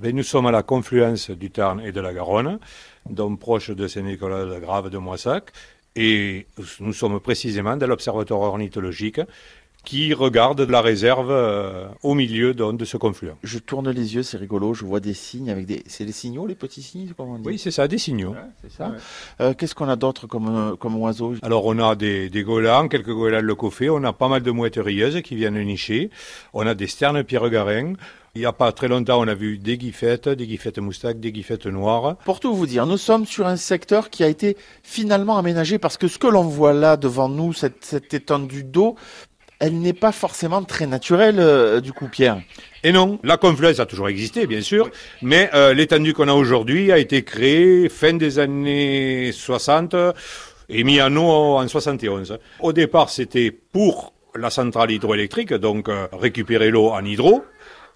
Eh nous sommes à la confluence du Tarn et de la Garonne, donc proche de Saint-Nicolas de Grave de Moissac, et nous sommes précisément dans l'observatoire ornithologique qui regarde la réserve euh, au milieu de, ce confluent. Je tourne les yeux, c'est rigolo, je vois des signes avec des... C'est des signaux, les petits signes comment on dit? Oui, c'est ça, des signaux. c'est ça. Euh, qu'est-ce qu'on a d'autre comme, euh, comme oiseaux Alors on a des, des goélands, quelques goélands le coffet, on a pas mal de mouettes rieuses qui viennent nicher, on a des sternes pierre-garin, il n'y a pas très longtemps, on a vu des guiffettes, des guiffettes moustaques, des guiffettes noires. Pour tout vous dire, nous sommes sur un secteur qui a été finalement aménagé parce que ce que l'on voit là devant nous, cette, cette étendue d'eau, elle n'est pas forcément très naturelle, euh, du coup, Pierre. Et non, la confluence a toujours existé, bien sûr, mais euh, l'étendue qu'on a aujourd'hui a été créée fin des années 60 et mis en eau en 71. Au départ, c'était pour la centrale hydroélectrique, donc euh, récupérer l'eau en hydro,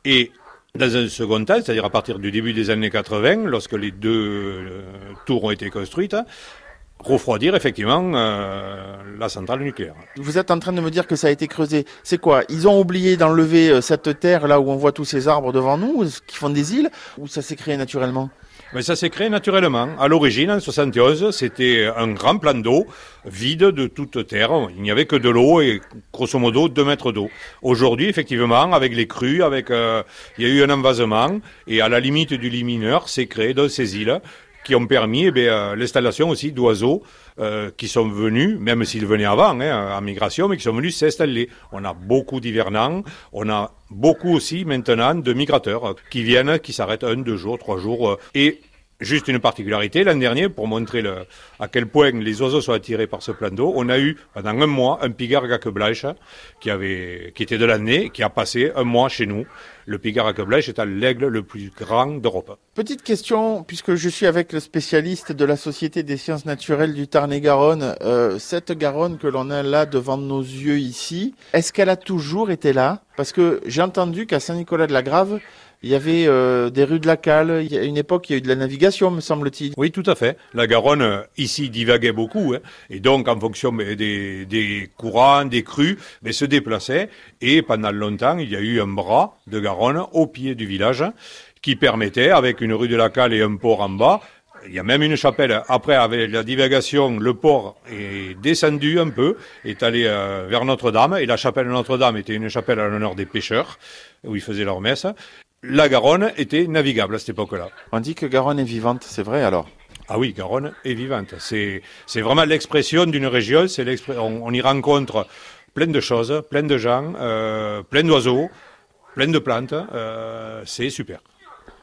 et dans un second temps, c'est-à-dire à partir du début des années 80, lorsque les deux tours ont été construites, refroidir effectivement euh, la centrale nucléaire. Vous êtes en train de me dire que ça a été creusé. C'est quoi? Ils ont oublié d'enlever euh, cette terre là où on voit tous ces arbres devant nous, qui font des îles, ou ça s'est créé naturellement? Mais ça s'est créé naturellement. À l'origine, en 71, c'était un grand plan d'eau vide de toute terre. Il n'y avait que de l'eau et grosso modo deux mètres d'eau. Aujourd'hui, effectivement, avec les crues, avec, euh, il y a eu un envasement et à la limite du limineur, s'est créé dans ces îles qui ont permis eh euh, l'installation aussi d'oiseaux euh, qui sont venus, même s'ils venaient avant, hein, en migration, mais qui sont venus s'installer. On a beaucoup d'hivernants, on a beaucoup aussi maintenant de migrateurs euh, qui viennent, qui s'arrêtent un, deux jours, trois jours. et Juste une particularité, l'an dernier, pour montrer à quel point les oiseaux sont attirés par ce plan d'eau, on a eu pendant un mois un pigar gacqueblache qui était de l'année, qui a passé un mois chez nous. Le pigar gacqueblache est l'aigle le plus grand d'Europe. Petite question, puisque je suis avec le spécialiste de la Société des sciences naturelles du Tarn-et-Garonne, euh, cette Garonne que l'on a là devant nos yeux ici, est-ce qu'elle a toujours été là? Parce que j'ai entendu qu'à Saint-Nicolas-de-la-Grave, il y avait euh, des rues de la Cale. Il y a une époque, il y a eu de la navigation, me semble-t-il. Oui, tout à fait. La Garonne, euh, ici, divaguait beaucoup. Hein, et donc, en fonction des, des courants, des crues, mais se déplaçait. Et pendant longtemps, il y a eu un bras de Garonne au pied du village qui permettait, avec une rue de la Cale et un port en bas, il y a même une chapelle. Après, avec la divagation, le port est descendu un peu, est allé euh, vers Notre-Dame, et la chapelle Notre-Dame était une chapelle à l'honneur des pêcheurs, où ils faisaient leur messe la Garonne était navigable à cette époque-là. On dit que Garonne est vivante, c'est vrai alors ah oui, Garonne est vivante. C'est, vraiment l'expression d'une région. C'est on, on, y rencontre plein de choses, plein de gens, euh, plein d'oiseaux, plein de plantes. Euh, c'est super.